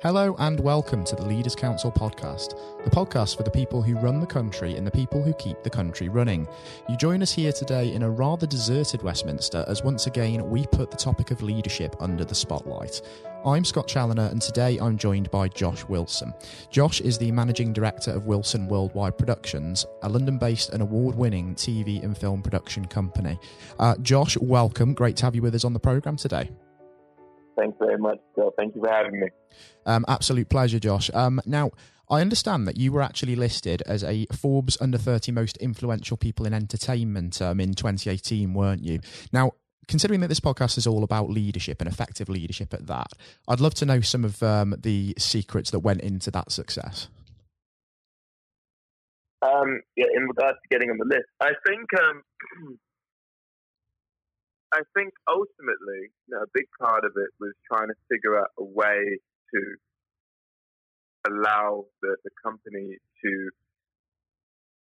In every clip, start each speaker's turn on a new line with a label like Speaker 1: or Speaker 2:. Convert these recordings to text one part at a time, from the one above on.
Speaker 1: Hello and welcome to the Leaders Council podcast, the podcast for the people who run the country and the people who keep the country running. You join us here today in a rather deserted Westminster as once again we put the topic of leadership under the spotlight. I'm Scott Challoner and today I'm joined by Josh Wilson. Josh is the managing director of Wilson Worldwide Productions, a London based and award winning TV and film production company. Uh, Josh, welcome. Great to have you with us on the programme today.
Speaker 2: Thanks very much, Phil. Thank you for having me.
Speaker 1: Um, absolute pleasure, Josh. Um, now, I understand that you were actually listed as a Forbes under 30 most influential people in entertainment um, in 2018, weren't you? Now, considering that this podcast is all about leadership and effective leadership at that, I'd love to know some of um, the secrets that went into that success.
Speaker 2: Um, yeah, in regards to getting on the list, I think um, I think ultimately, you know, a big part of it was trying to figure out a way to allow the, the company to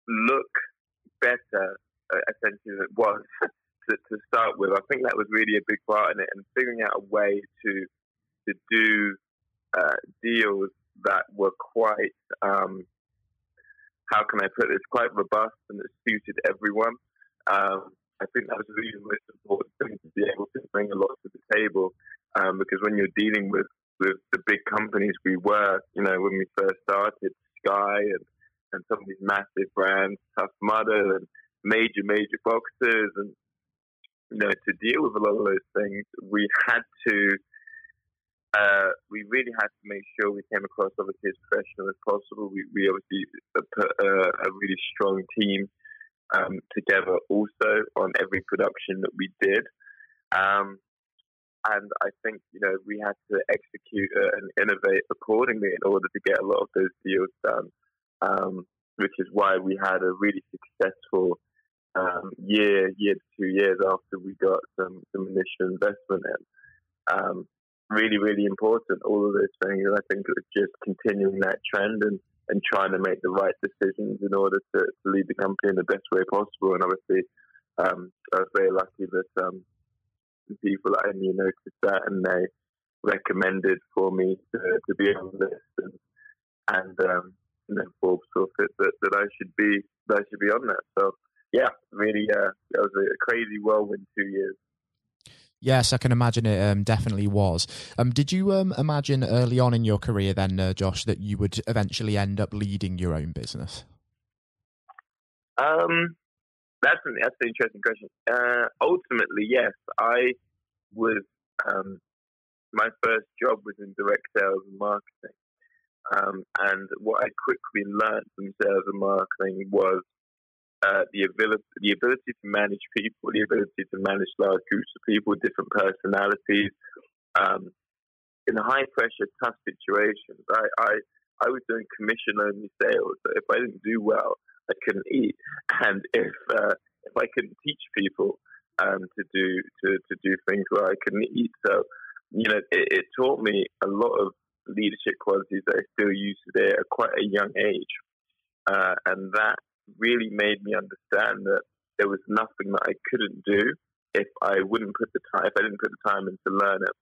Speaker 2: look better, uh, essentially, than it was to, to start with. I think that was really a big part in it, and figuring out a way to to do uh, deals that were quite, um, how can I put this, quite robust and that suited everyone. Um, I think that was really the most important thing to be able to bring a lot to the table. Um, because when you're dealing with, with the big companies we were, you know, when we first started, Sky and, and some of these massive brands, Tough Mudder and major, major boxers, and, you know, to deal with a lot of those things, we had to, uh, we really had to make sure we came across obviously as professional as possible. We, we obviously put a, a really strong team um, together also on every production that we did. Um, and I think, you know, we had to execute and innovate accordingly in order to get a lot of those deals done, um, which is why we had a really successful um, year, year to two years after we got some, some initial investment in. Um, really, really important, all of those things. And I think it was just continuing that trend and and trying to make the right decisions in order to, to lead the company in the best way possible. And obviously, um, I was very lucky that um, the people I knew noticed that and they recommended for me to, to be on the list. And, and um, you know, Forbes thought that, that, that I should be that I should be on that. So yeah, really, uh, that was a crazy whirlwind two years.
Speaker 1: Yes, I can imagine it um, definitely was. Um, did you um, imagine early on in your career, then, uh, Josh, that you would eventually end up leading your own business?
Speaker 2: Um, that's an, that's an interesting question. Uh, ultimately, yes. I was um, my first job was in direct sales and marketing, um, and what I quickly learned from sales and marketing was uh, the ability the ability to manage people, the ability to manage large groups of people different personalities. Um, in high pressure, tough situations, I, I I was doing commission only sales. So if I didn't do well, I couldn't eat, and if uh, if I couldn't teach people um, to do to, to do things where I couldn't eat, so you know it, it taught me a lot of leadership qualities that I still use today at quite a young age, uh, and that really made me understand that there was nothing that I couldn't do if I wouldn't put the time, if I didn't put the time in to learn it.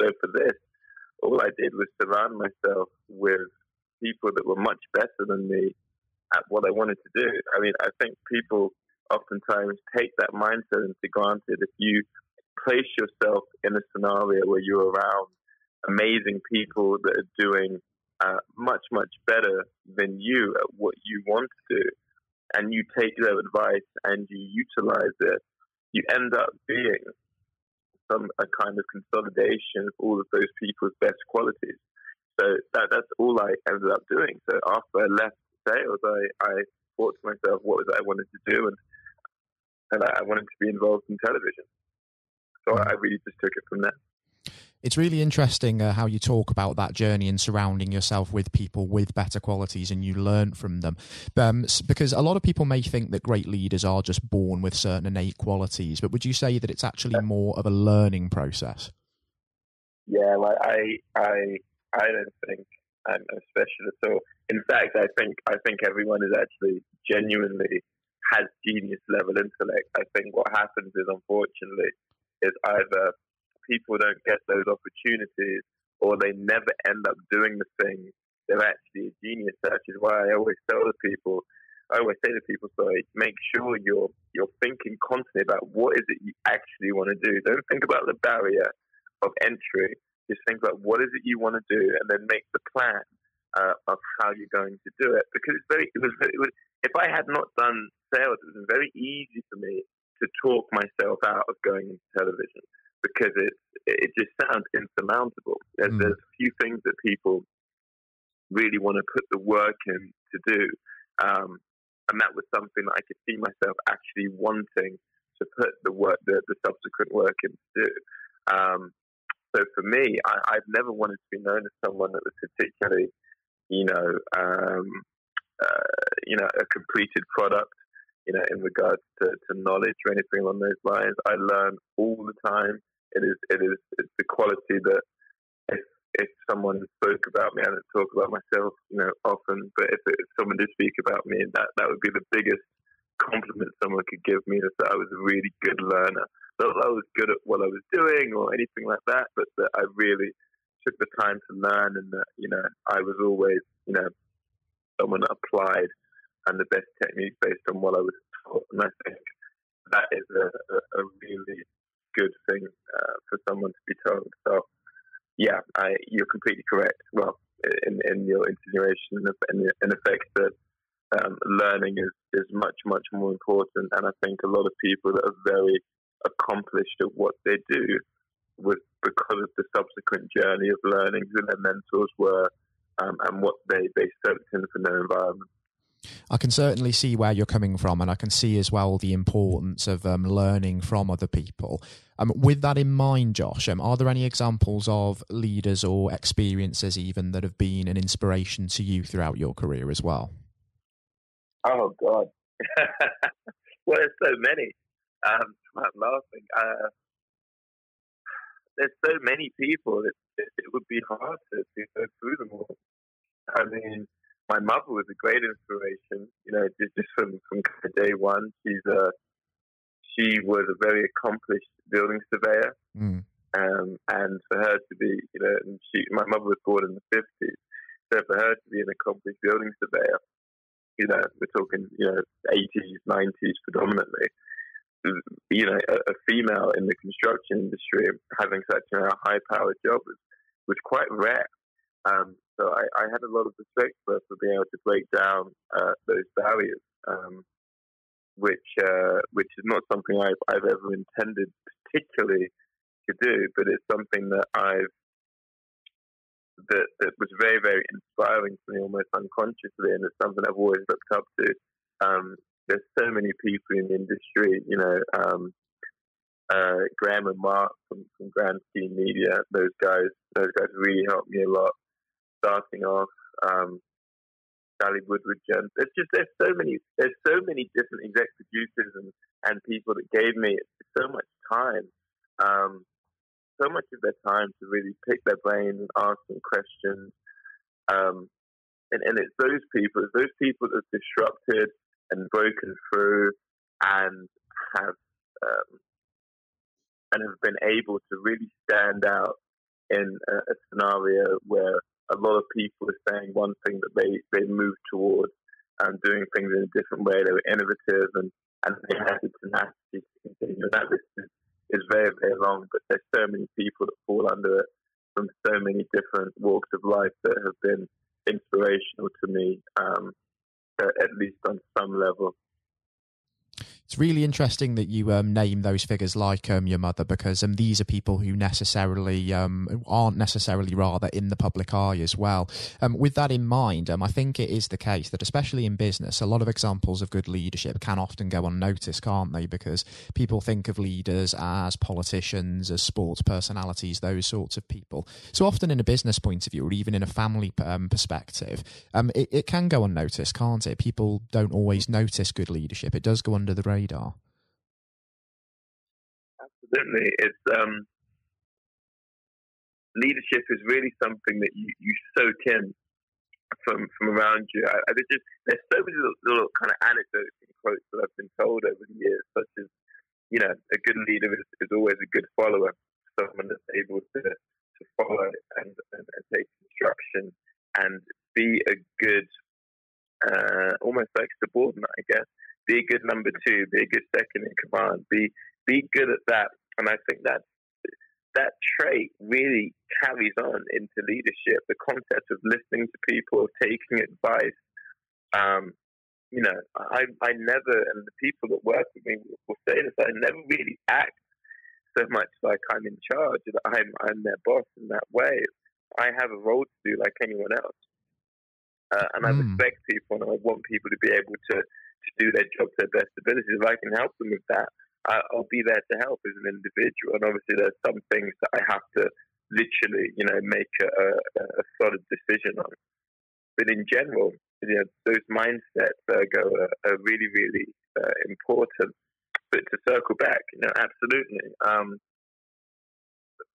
Speaker 2: So for this, all I did was surround myself with people that were much better than me at what I wanted to do. I mean, I think people oftentimes take that mindset into granted. If you place yourself in a scenario where you're around amazing people that are doing uh, much, much better than you at what you want to do, and you take their advice and you utilize it, you end up being some a kind of consolidation of all of those people's best qualities. So that, that's all I ended up doing. So after I left sales, I, I thought to myself, what was I wanted to do, and and I wanted to be involved in television. So I really just took it from there.
Speaker 1: It's really interesting uh, how you talk about that journey and surrounding yourself with people with better qualities and you learn from them. Um, because a lot of people may think that great leaders are just born with certain innate qualities, but would you say that it's actually more of a learning process?
Speaker 2: Yeah, well, I, I, I don't think I'm a specialist. So, in fact, I think I think everyone is actually genuinely has genius level intellect. I think what happens is, unfortunately, is either people don't get those opportunities or they never end up doing the thing they're actually a genius at, which is why I always tell the people, I always say to people, sorry, make sure you're you're thinking constantly about what is it you actually want to do. Don't think about the barrier of entry. Just think about what is it you want to do, and then make the plan uh, of how you're going to do it. Because it's very, it was, it was, if I had not done sales, it was very easy for me to talk myself out of going into television because it it just sounds insurmountable. There's, mm. there's a few things that people really want to put the work in to do, um, and that was something that I could see myself actually wanting to put the work, the, the subsequent work in to do. Um, so for me, I, I've never wanted to be known as someone that was particularly, you know, um, uh, you know, a completed product you know, in regards to, to knowledge or anything along those lines. I learn all the time. It is it is it's the quality that if if someone spoke about me, I don't talk about myself, you know, often. But if, if someone did speak about me, that that would be the biggest compliment someone could give me is that I was a really good learner. Not that I was good at what I was doing or anything like that, but that I really took the time to learn and that, you know, I was always, you know, someone that applied and the best technique based on what I was taught. And I think that is a, a, a really good thing uh, for someone to be told. So, yeah, I, you're completely correct. Well, in, in your insinuation, in, in effect, that um, learning is, is much, much more important. And I think a lot of people that are very accomplished at what they do was because of the subsequent journey of learning who their mentors were um, and what they, they soaked in from their environment.
Speaker 1: I can certainly see where you're coming from, and I can see as well the importance of um, learning from other people. Um, with that in mind, Josh, um, are there any examples of leaders or experiences even that have been an inspiration to you throughout your career as well?
Speaker 2: Oh God, well, there's so many. Um, I'm laughing. Uh, there's so many people. that it, it would be hard to, to go through them all. I mean my mother was a great inspiration. You know, just, just from from day one, she's a she was a very accomplished building surveyor, mm. um, and for her to be, you know, and she, my mother was born in the fifties, so for her to be an accomplished building surveyor, you know, we're talking, you know, eighties, nineties predominantly. You know, a, a, female in the construction industry having such a high-powered job was, was quite rare. Um, so I, I, had a lot of respect for her for being able to break down uh, those barriers, um, which uh, which is not something I've, I've ever intended particularly to do, but it's something that I've that that was very very inspiring to me almost unconsciously, and it's something I've always looked up to. Um, there's so many people in the industry, you know. Um, uh, Graham and Mark from, from Grand Scheme Media, those guys, those guys really helped me a lot starting off. Um, Sally Woodward Gentle. There's just there's so many there's so many different exec producers and, and people that gave me so much time, um, so much of their time to really pick their brains and ask them questions. Um, and, and it's those people, it's those people that have disrupted and broken through and have um, and have been able to really stand out in a, a scenario where a lot of people are saying one thing that they, they moved towards and doing things in a different way. They were innovative and, and they had the tenacity to continue. That list is, is very, very long, but there's so many people that fall under it from so many different walks of life that have been inspirational to me, um, at least on some level
Speaker 1: it's really interesting that you um, name those figures like um, your mother because um, these are people who necessarily um, aren't necessarily rather in the public eye as well. Um, with that in mind, um, I think it is the case that especially in business, a lot of examples of good leadership can often go unnoticed, can't they? Because people think of leaders as politicians, as sports personalities, those sorts of people. So often, in a business point of view, or even in a family perspective, it, it can go unnoticed, can't it? People don't always notice good leadership. It does go under the radar radar?
Speaker 2: Absolutely. It's um, leadership is really something that you, you soak in from from around you. I, I just there's so many little, little, kind of anecdotes and quotes that I've been told over the years, such as you know, a good leader is, is always a good follower, someone that's able to to follow and, and, and take instruction and be a good, uh, almost like subordinate, I guess. Be a good number two, be a good second in command, be be good at that. And I think that that trait really carries on into leadership. The concept of listening to people, of taking advice. Um, you know, I I never, and the people that work with me will say this. I never really act so much like I'm in charge, that I'm, I'm their boss in that way. I have a role to do like anyone else. Uh, and I mm. respect people and I want people to be able to, to do their job to their best ability. If I can help them with that, I'll be there to help as an individual. And obviously, there's some things that I have to literally, you know, make a, a, a solid decision on. But in general, you know, those mindsets uh, go are, are really, really uh, important but to circle back, you know, absolutely. Um,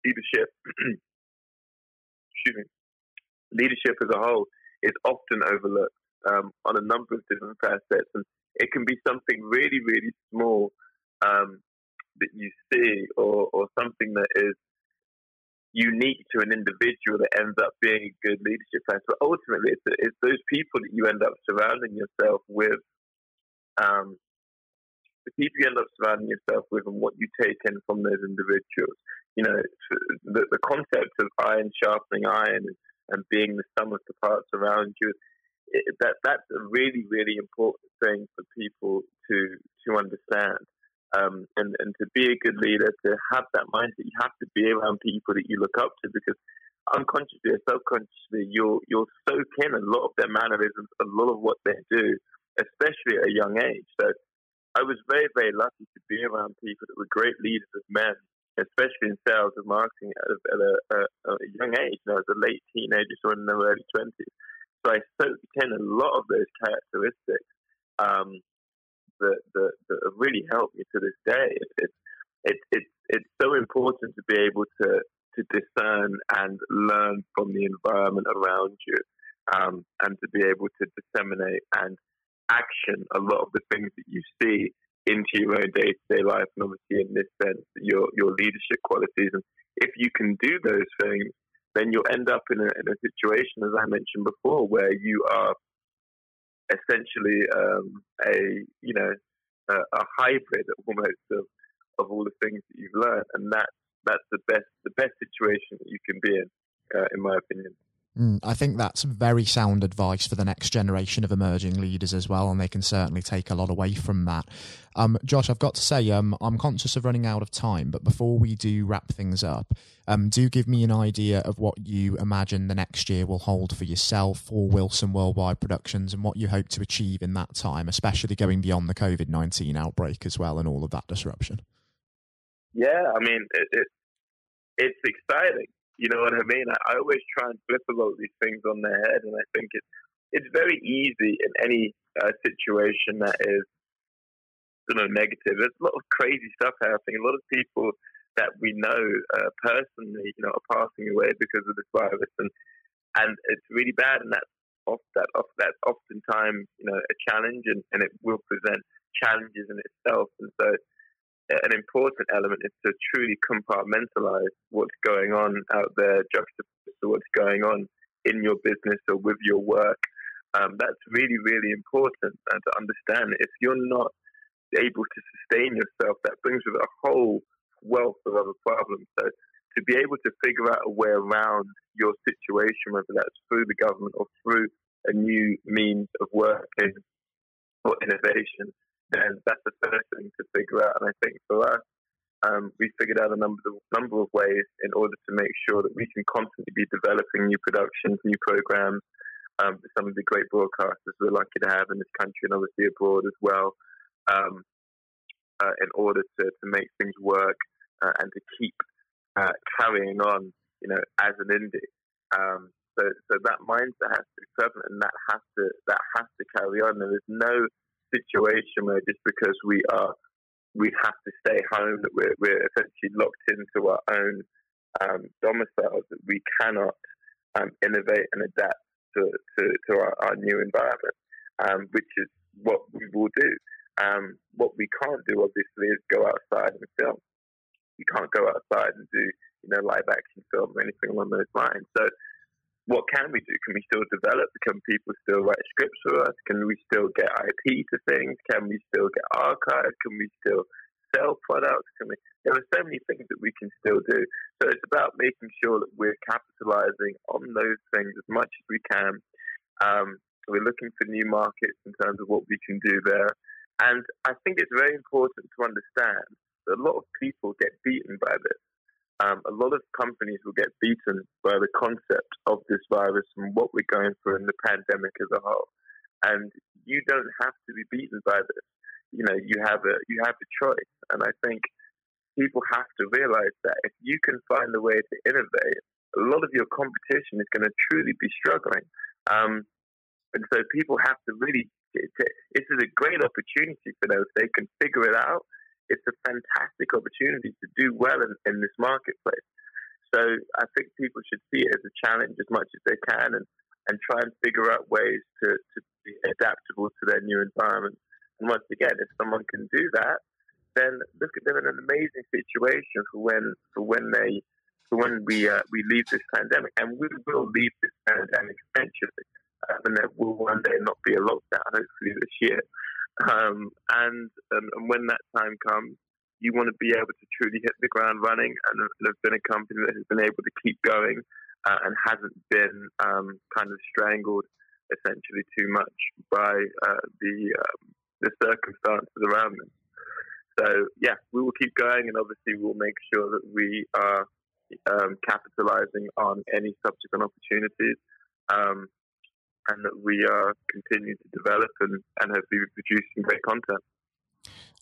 Speaker 2: leadership, excuse me, leadership as a whole is often overlooked um, on a number of different facets, and it can be something really, really small um, that you see, or, or something that is unique to an individual that ends up being a good leadership practice. But ultimately, it's, it's those people that you end up surrounding yourself with um, the people you end up surrounding yourself with and what you take in from those individuals. You know, the, the concept of iron sharpening iron and being the sum of the parts around you, that that's a really, really important thing for people to to understand. Um, and, and to be a good leader, to have that mindset, you have to be around people that you look up to because unconsciously or subconsciously, you'll you'll soak in a lot of their mannerisms, a lot of what they do, especially at a young age. So I was very, very lucky to be around people that were great leaders of men, especially in sales and marketing at a, at a, a, a young age. You know, as a late teenager or in the early 20s. So I soaked in a lot of those characteristics um, that, that, that have really helped me to this day. It's it, it, it, it's so important to be able to, to discern and learn from the environment around you um, and to be able to disseminate and action a lot of the things that you see into your own day to day life, and obviously in this sense, your your leadership qualities. And if you can do those things, then you'll end up in a, in a situation, as I mentioned before, where you are essentially um, a you know a, a, hybrid almost of of all the things that you've learned, and that that's the best the best situation that you can be in, uh, in my opinion.
Speaker 1: Mm, I think that's very sound advice for the next generation of emerging leaders as well, and they can certainly take a lot away from that. Um, Josh, I've got to say, um, I'm conscious of running out of time, but before we do wrap things up, um, do give me an idea of what you imagine the next year will hold for yourself, for Wilson Worldwide Productions, and what you hope to achieve in that time, especially going beyond the COVID 19 outbreak as well and all of that disruption.
Speaker 2: Yeah, I mean, it, it, it's exciting you know what I mean? I, I always try and flip a lot of these things on their head, and I think it's it's very easy in any uh, situation that is, you know, negative. There's a lot of crazy stuff happening. A lot of people that we know uh, personally, you know, are passing away because of this virus, and and it's really bad. And that's off that off oftentimes you know a challenge, and, and it will present challenges in itself. And so an important element is to truly compartmentalize what's going on out there, juxtaposed to what's going on in your business or with your work. Um, that's really, really important and to understand. If you're not able to sustain yourself, that brings with it a whole wealth of other problems. So to be able to figure out a way around your situation, whether that's through the government or through a new means of working or innovation, then that's the first thing to figure out. And I think for us, um, we figured out a number of, number of ways in order to make sure that we can constantly be developing new productions, new programs. Um, some of the great broadcasters we're lucky to have in this country and obviously abroad as well, um, uh, in order to, to make things work uh, and to keep uh, carrying on, you know, as an indie. Um, so, so that mindset has to be prevalent, and that has to that has to carry on. There is no situation where just because we are we have to stay home that we're, we're essentially locked into our own um, domiciles that we cannot um, innovate and adapt to, to, to our, our, new environment, um, which is what we will do. Um, what we can't do, obviously, is go outside and film. You can't go outside and do you know, live action film or anything along those lines. So, what can we do? Can we still develop? Can people still write scripts for us? Can we still get IP to things? Can we still get archives? Can we still sell products? Can we? There are so many things that we can still do. So it's about making sure that we're capitalizing on those things as much as we can. Um, we're looking for new markets in terms of what we can do there. And I think it's very important to understand that a lot of people get beaten by this. Um, a lot of companies will get beaten by the concept of this virus and what we're going through in the pandemic as a whole. And you don't have to be beaten by this. You know, you have a you have a choice. And I think people have to realize that if you can find a way to innovate, a lot of your competition is going to truly be struggling. Um, and so people have to really. This is a great opportunity for them if they can figure it out it's a fantastic opportunity to do well in, in this marketplace. So I think people should see it as a challenge as much as they can and, and try and figure out ways to, to be adaptable to their new environment. And once again, if someone can do that, then look at them in an amazing situation for when for when they for when we uh, we leave this pandemic, and we will leave this pandemic eventually, uh, and there will one day not be a lockdown, hopefully this year. Um, and, um, and when that time comes, you want to be able to truly hit the ground running and have been a company that has been able to keep going uh, and hasn't been um, kind of strangled essentially too much by uh, the um, the circumstances around them. So yeah, we will keep going, and obviously we'll make sure that we are um, capitalizing on any subsequent opportunities. Um, and that we are continuing to develop and, and hopefully producing great content.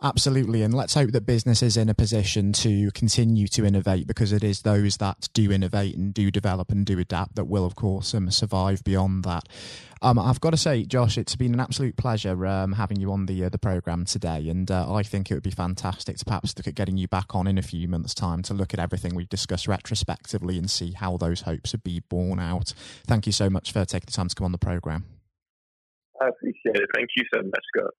Speaker 1: Absolutely. And let's hope that business is in a position to continue to innovate because it is those that do innovate and do develop and do adapt that will, of course, um, survive beyond that. Um, I've got to say, Josh, it's been an absolute pleasure um, having you on the uh, the program today, and uh, I think it would be fantastic to perhaps look at getting you back on in a few months' time to look at everything we've discussed retrospectively and see how those hopes have been borne out. Thank you so much for taking the time to come on the program.
Speaker 2: I appreciate it. Thank you so much, Scott.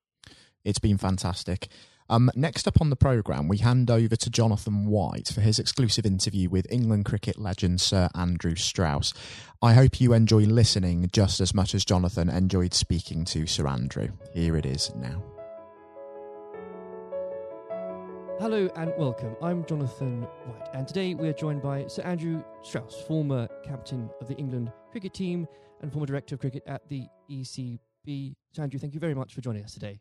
Speaker 1: It's been fantastic. Um, next up on the programme, we hand over to Jonathan White for his exclusive interview with England cricket legend Sir Andrew Strauss. I hope you enjoy listening just as much as Jonathan enjoyed speaking to Sir Andrew. Here it is now.
Speaker 3: Hello and welcome. I'm Jonathan White, and today we are joined by Sir Andrew Strauss, former captain of the England cricket team and former director of cricket at the ECB. Sir Andrew, thank you very much for joining us today.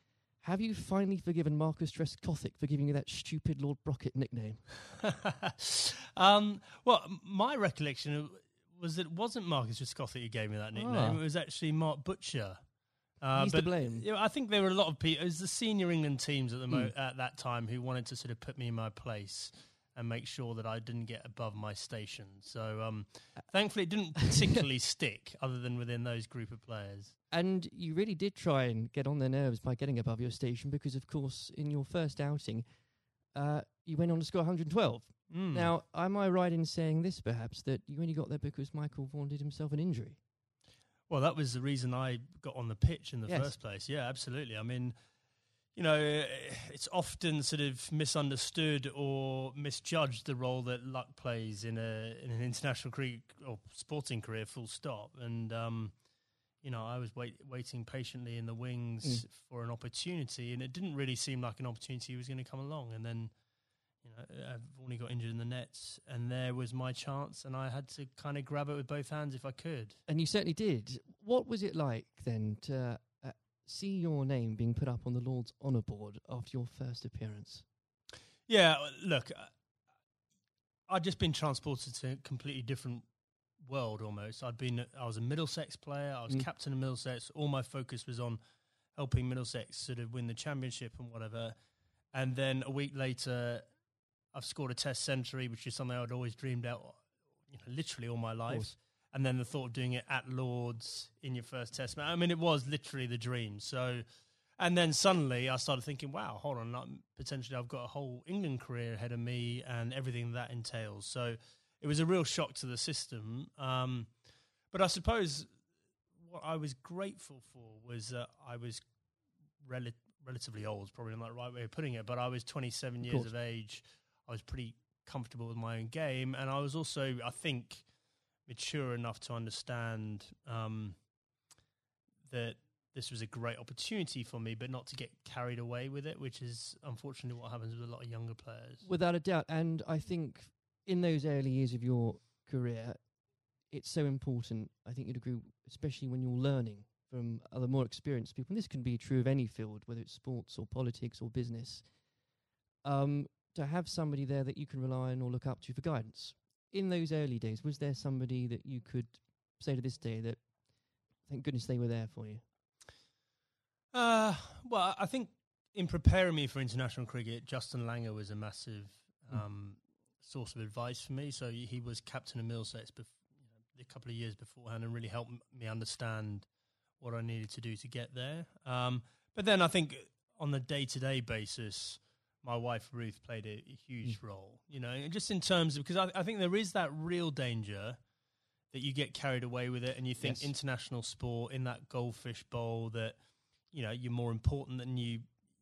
Speaker 3: have you finally forgiven Marcus Trescothick for giving you that stupid Lord Brocket nickname?
Speaker 4: um, well, my recollection was that it wasn't Marcus Trescothick who gave me that nickname. Ah. It was actually Mark Butcher.
Speaker 3: Uh, He's but, to blame.
Speaker 4: You know, I think there were a lot of people. It was the senior England teams at the mo- mm. at that time who wanted to sort of put me in my place and make sure that I didn't get above my station. So um, thankfully, it didn't particularly stick, other than within those group of players.
Speaker 3: And you really did try and get on their nerves by getting above your station, because of course, in your first outing, uh, you went on to score 112. Mm. Now, am I right in saying this, perhaps, that you only got there because Michael Vaughan did himself an injury?
Speaker 4: Well, that was the reason I got on the pitch in the yes. first place. Yeah, absolutely. I mean, you know, it's often sort of misunderstood or misjudged the role that luck plays in a in an international career or sporting career. Full stop. And um, you know, I was wait, waiting patiently in the wings mm. for an opportunity, and it didn't really seem like an opportunity was going to come along. And then, you know, I've only got injured in the nets, and there was my chance, and I had to kind of grab it with both hands if I could.
Speaker 3: And you certainly did. What was it like then to uh, see your name being put up on the Lord's Honour Board after your first appearance?
Speaker 4: Yeah, look, I'd just been transported to a completely different world almost. I'd been, I was a Middlesex player, I was mm. captain of Middlesex. All my focus was on helping Middlesex sort of win the championship and whatever. And then a week later, I've scored a Test century, which is something I'd always dreamed out, you know, literally all my life. and then the thought of doing it at Lords in your first test match. I mean, it was literally the dream. So, and then suddenly I started thinking, wow, hold on, potentially I've got a whole England career ahead of me and everything that entails. So it was a real shock to the system. Um, but I suppose what I was grateful for was that I was rel- relatively old, probably not the right way of putting it, but I was 27 of years course. of age. I was pretty comfortable with my own game, and I was also, I think, mature enough to understand um, that this was a great opportunity for me, but not to get carried away with it, which is unfortunately what happens with a lot of younger players.
Speaker 3: Without a doubt, and I think in those early years of your career, it's so important. I think you'd agree, especially when you're learning from other more experienced people. And this can be true of any field, whether it's sports or politics or business. Um, to have somebody there that you can rely on or look up to for guidance. In those early days, was there somebody that you could say to this day that, thank goodness they were there for you?
Speaker 4: Uh, well, I think in preparing me for international cricket, Justin Langer was a massive hmm. um. Source of advice for me. So he was captain of Middlesex bef- you know, a couple of years beforehand and really helped me understand what I needed to do to get there. Um, but then I think on the day to day basis, my wife Ruth played a, a huge mm. role, you know, just in terms of because I, I, think there is that real danger that you get carried away with it and you think yes. international sport in that goldfish bowl that you know you're more important than you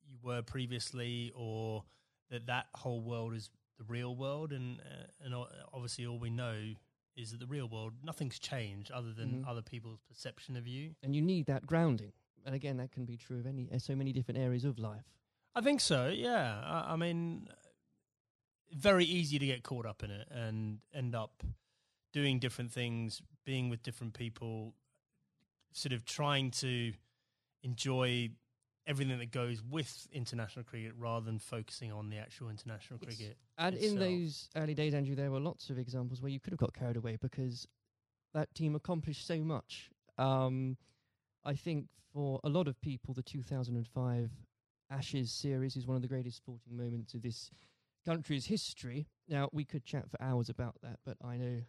Speaker 4: you were previously or that that whole world is the real world and uh, and obviously all we know is that the real world nothing's changed other than mm-hmm. other people's perception of you
Speaker 3: and you need that grounding and again that can be true of any uh, so many different areas of life
Speaker 4: I think so. Yeah. I, I mean, very easy to get caught up in it and end up doing different things, being with different people, sort of trying to enjoy everything that goes with international cricket rather than focusing on the actual international it's, cricket.
Speaker 3: And itself. in those early days, Andrew, there were lots of examples where you could have got carried away because that team accomplished so much. Um, I think for a lot of people, the 2005 Ashes series is one of the greatest sporting moments of this country's history. Now, we could chat for hours about that, but I know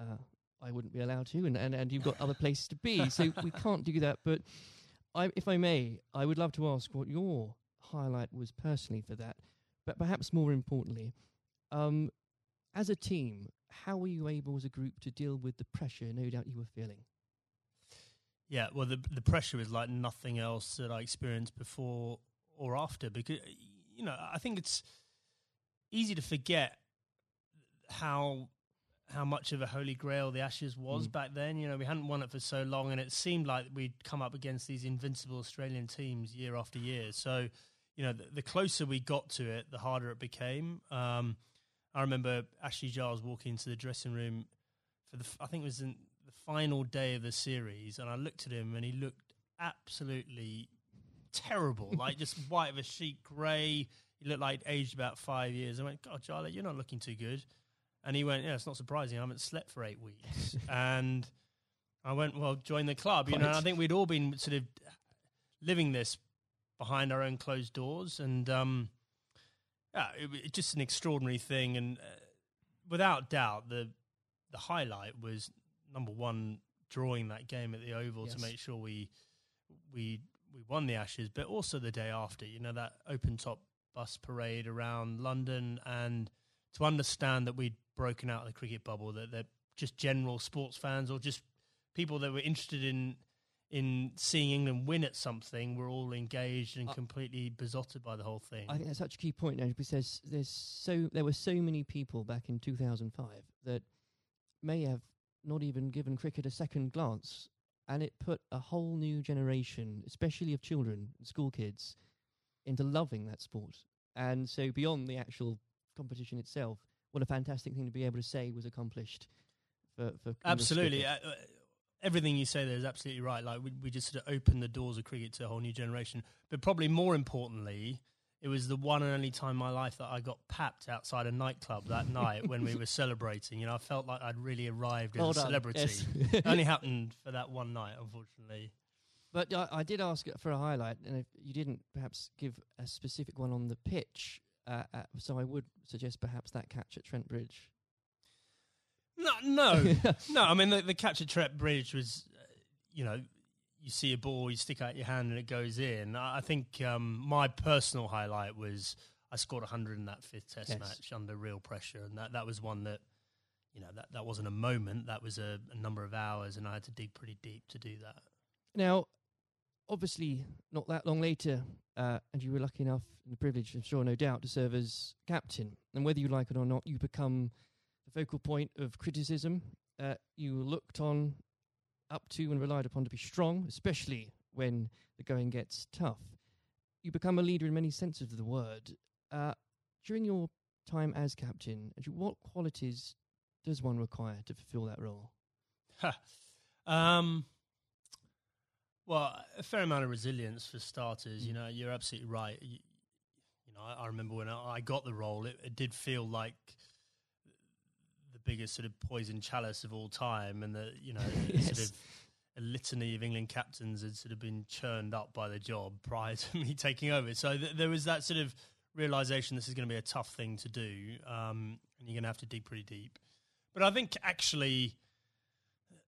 Speaker 3: uh, I wouldn't be allowed to, and, and, and you've got other places to be, so we can't do that. But I, if I may, I would love to ask what your highlight was personally for that, but perhaps more importantly, um, as a team, how were you able as a group to deal with the pressure no doubt you were feeling?
Speaker 4: Yeah, well, the the pressure is like nothing else that I experienced before or after because you know I think it's easy to forget how how much of a holy grail the Ashes was mm. back then. You know, we hadn't won it for so long, and it seemed like we'd come up against these invincible Australian teams year after year. So, you know, the, the closer we got to it, the harder it became. Um, I remember Ashley Giles walking into the dressing room for the, I think it was in the final day of the series, and I looked at him, and he looked absolutely terrible, like just white of a sheet, grey. He looked like aged about five years. I went, God, Charlie, you're not looking too good. And he went, Yeah, it's not surprising. I haven't slept for eight weeks. and I went, Well, join the club. You know, I think we'd all been sort of living this behind our own closed doors. And um, yeah, it, it's just an extraordinary thing. And uh, without doubt, the the highlight was number one, drawing that game at the Oval yes. to make sure we we we won the Ashes, but also the day after. You know that open top bus parade around London, and to understand that we'd broken out of the cricket bubble, that they're just general sports fans or just people that were interested in in seeing England win at something were all engaged and uh, completely besotted by the whole thing.
Speaker 3: I think that's such a key point, now because there's, there's so there were so many people back in 2005 that may have not even given cricket a second glance and it put a whole new generation, especially of children, school kids, into loving that sport. And so, beyond the actual competition itself, what a fantastic thing to be able to say was accomplished for, for
Speaker 4: absolutely. Uh, uh, everything you say there is absolutely right. Like we, we just sort of opened the doors of cricket to a whole new generation. But probably more importantly, it was the one and only time in my life that I got papped outside a nightclub that night when we were celebrating. You know, I felt like I'd really arrived as a celebrity. Yes. only happened for that one night, unfortunately.
Speaker 3: But I, I, did ask for a highlight, and if you didn't perhaps give a specific one on the pitch, uh, uh, so I would suggest perhaps that catch at Trent Bridge.
Speaker 4: No, no, no. I mean, the, the catch at Trent Bridge was, uh, you know, you see a ball, you stick out your hand, and it goes in. I think um, my personal highlight was I scored 100 in that fifth Test yes. match under real pressure, and that that was one that, you know, that that wasn't a moment. That was a, a number of hours, and I had to dig pretty deep to do that.
Speaker 3: Now, obviously, not that long later, uh, and you were lucky enough and the privilege, I'm sure, no doubt, to serve as captain. And whether you like it or not, you become the focal point of criticism. Uh, you were looked on up to and relied upon to be strong, especially when the going gets tough. You become a leader in many senses of the word. Uh, during your time as captain, what qualities does one require to fulfill that role?
Speaker 4: um, well, a fair amount of resilience for starters. Mm. You know, you're absolutely right. You, you know, I, I, remember when I got the role, it, it did feel like the biggest sort of poison chalice of all time, and the you know yes. sort of a litany of England captains had sort of been churned up by the job prior to me taking over. So th- there was that sort of realization this is going to be a tough thing to do, um, and you're going to have to dig pretty deep. But I think actually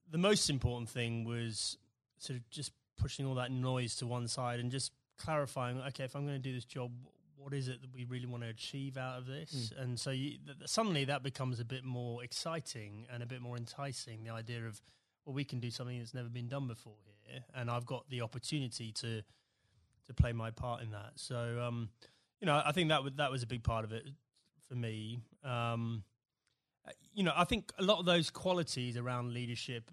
Speaker 4: the most important thing was sort of just pushing all that noise to one side and just clarifying, okay, if I'm going to do this job, what is it that we really want to achieve out of this? Mm. And so you, th- suddenly that becomes a bit more exciting and a bit more enticing. The idea of well, we can do something that's never been done before here, and I've got the opportunity to to play my part in that. So, um, you know, I think that w- that was a big part of it for me. Um, you know, I think a lot of those qualities around leadership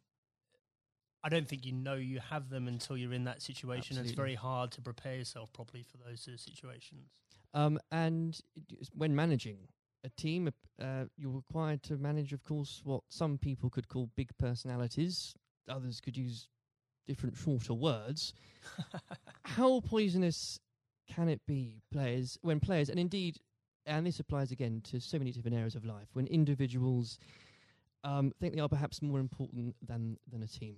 Speaker 4: I don't think you know you have them until you're in that situation. Absolutely. And it's very hard to prepare yourself properly for those sort of situations.
Speaker 3: Um, and when managing a team, uh, you're required to manage, of course, what some people could call big personalities. Others could use different, shorter words. How poisonous can it be, players, when players, and indeed, and this applies again to so many different areas of life, when individuals um, think they are perhaps more important than than a team?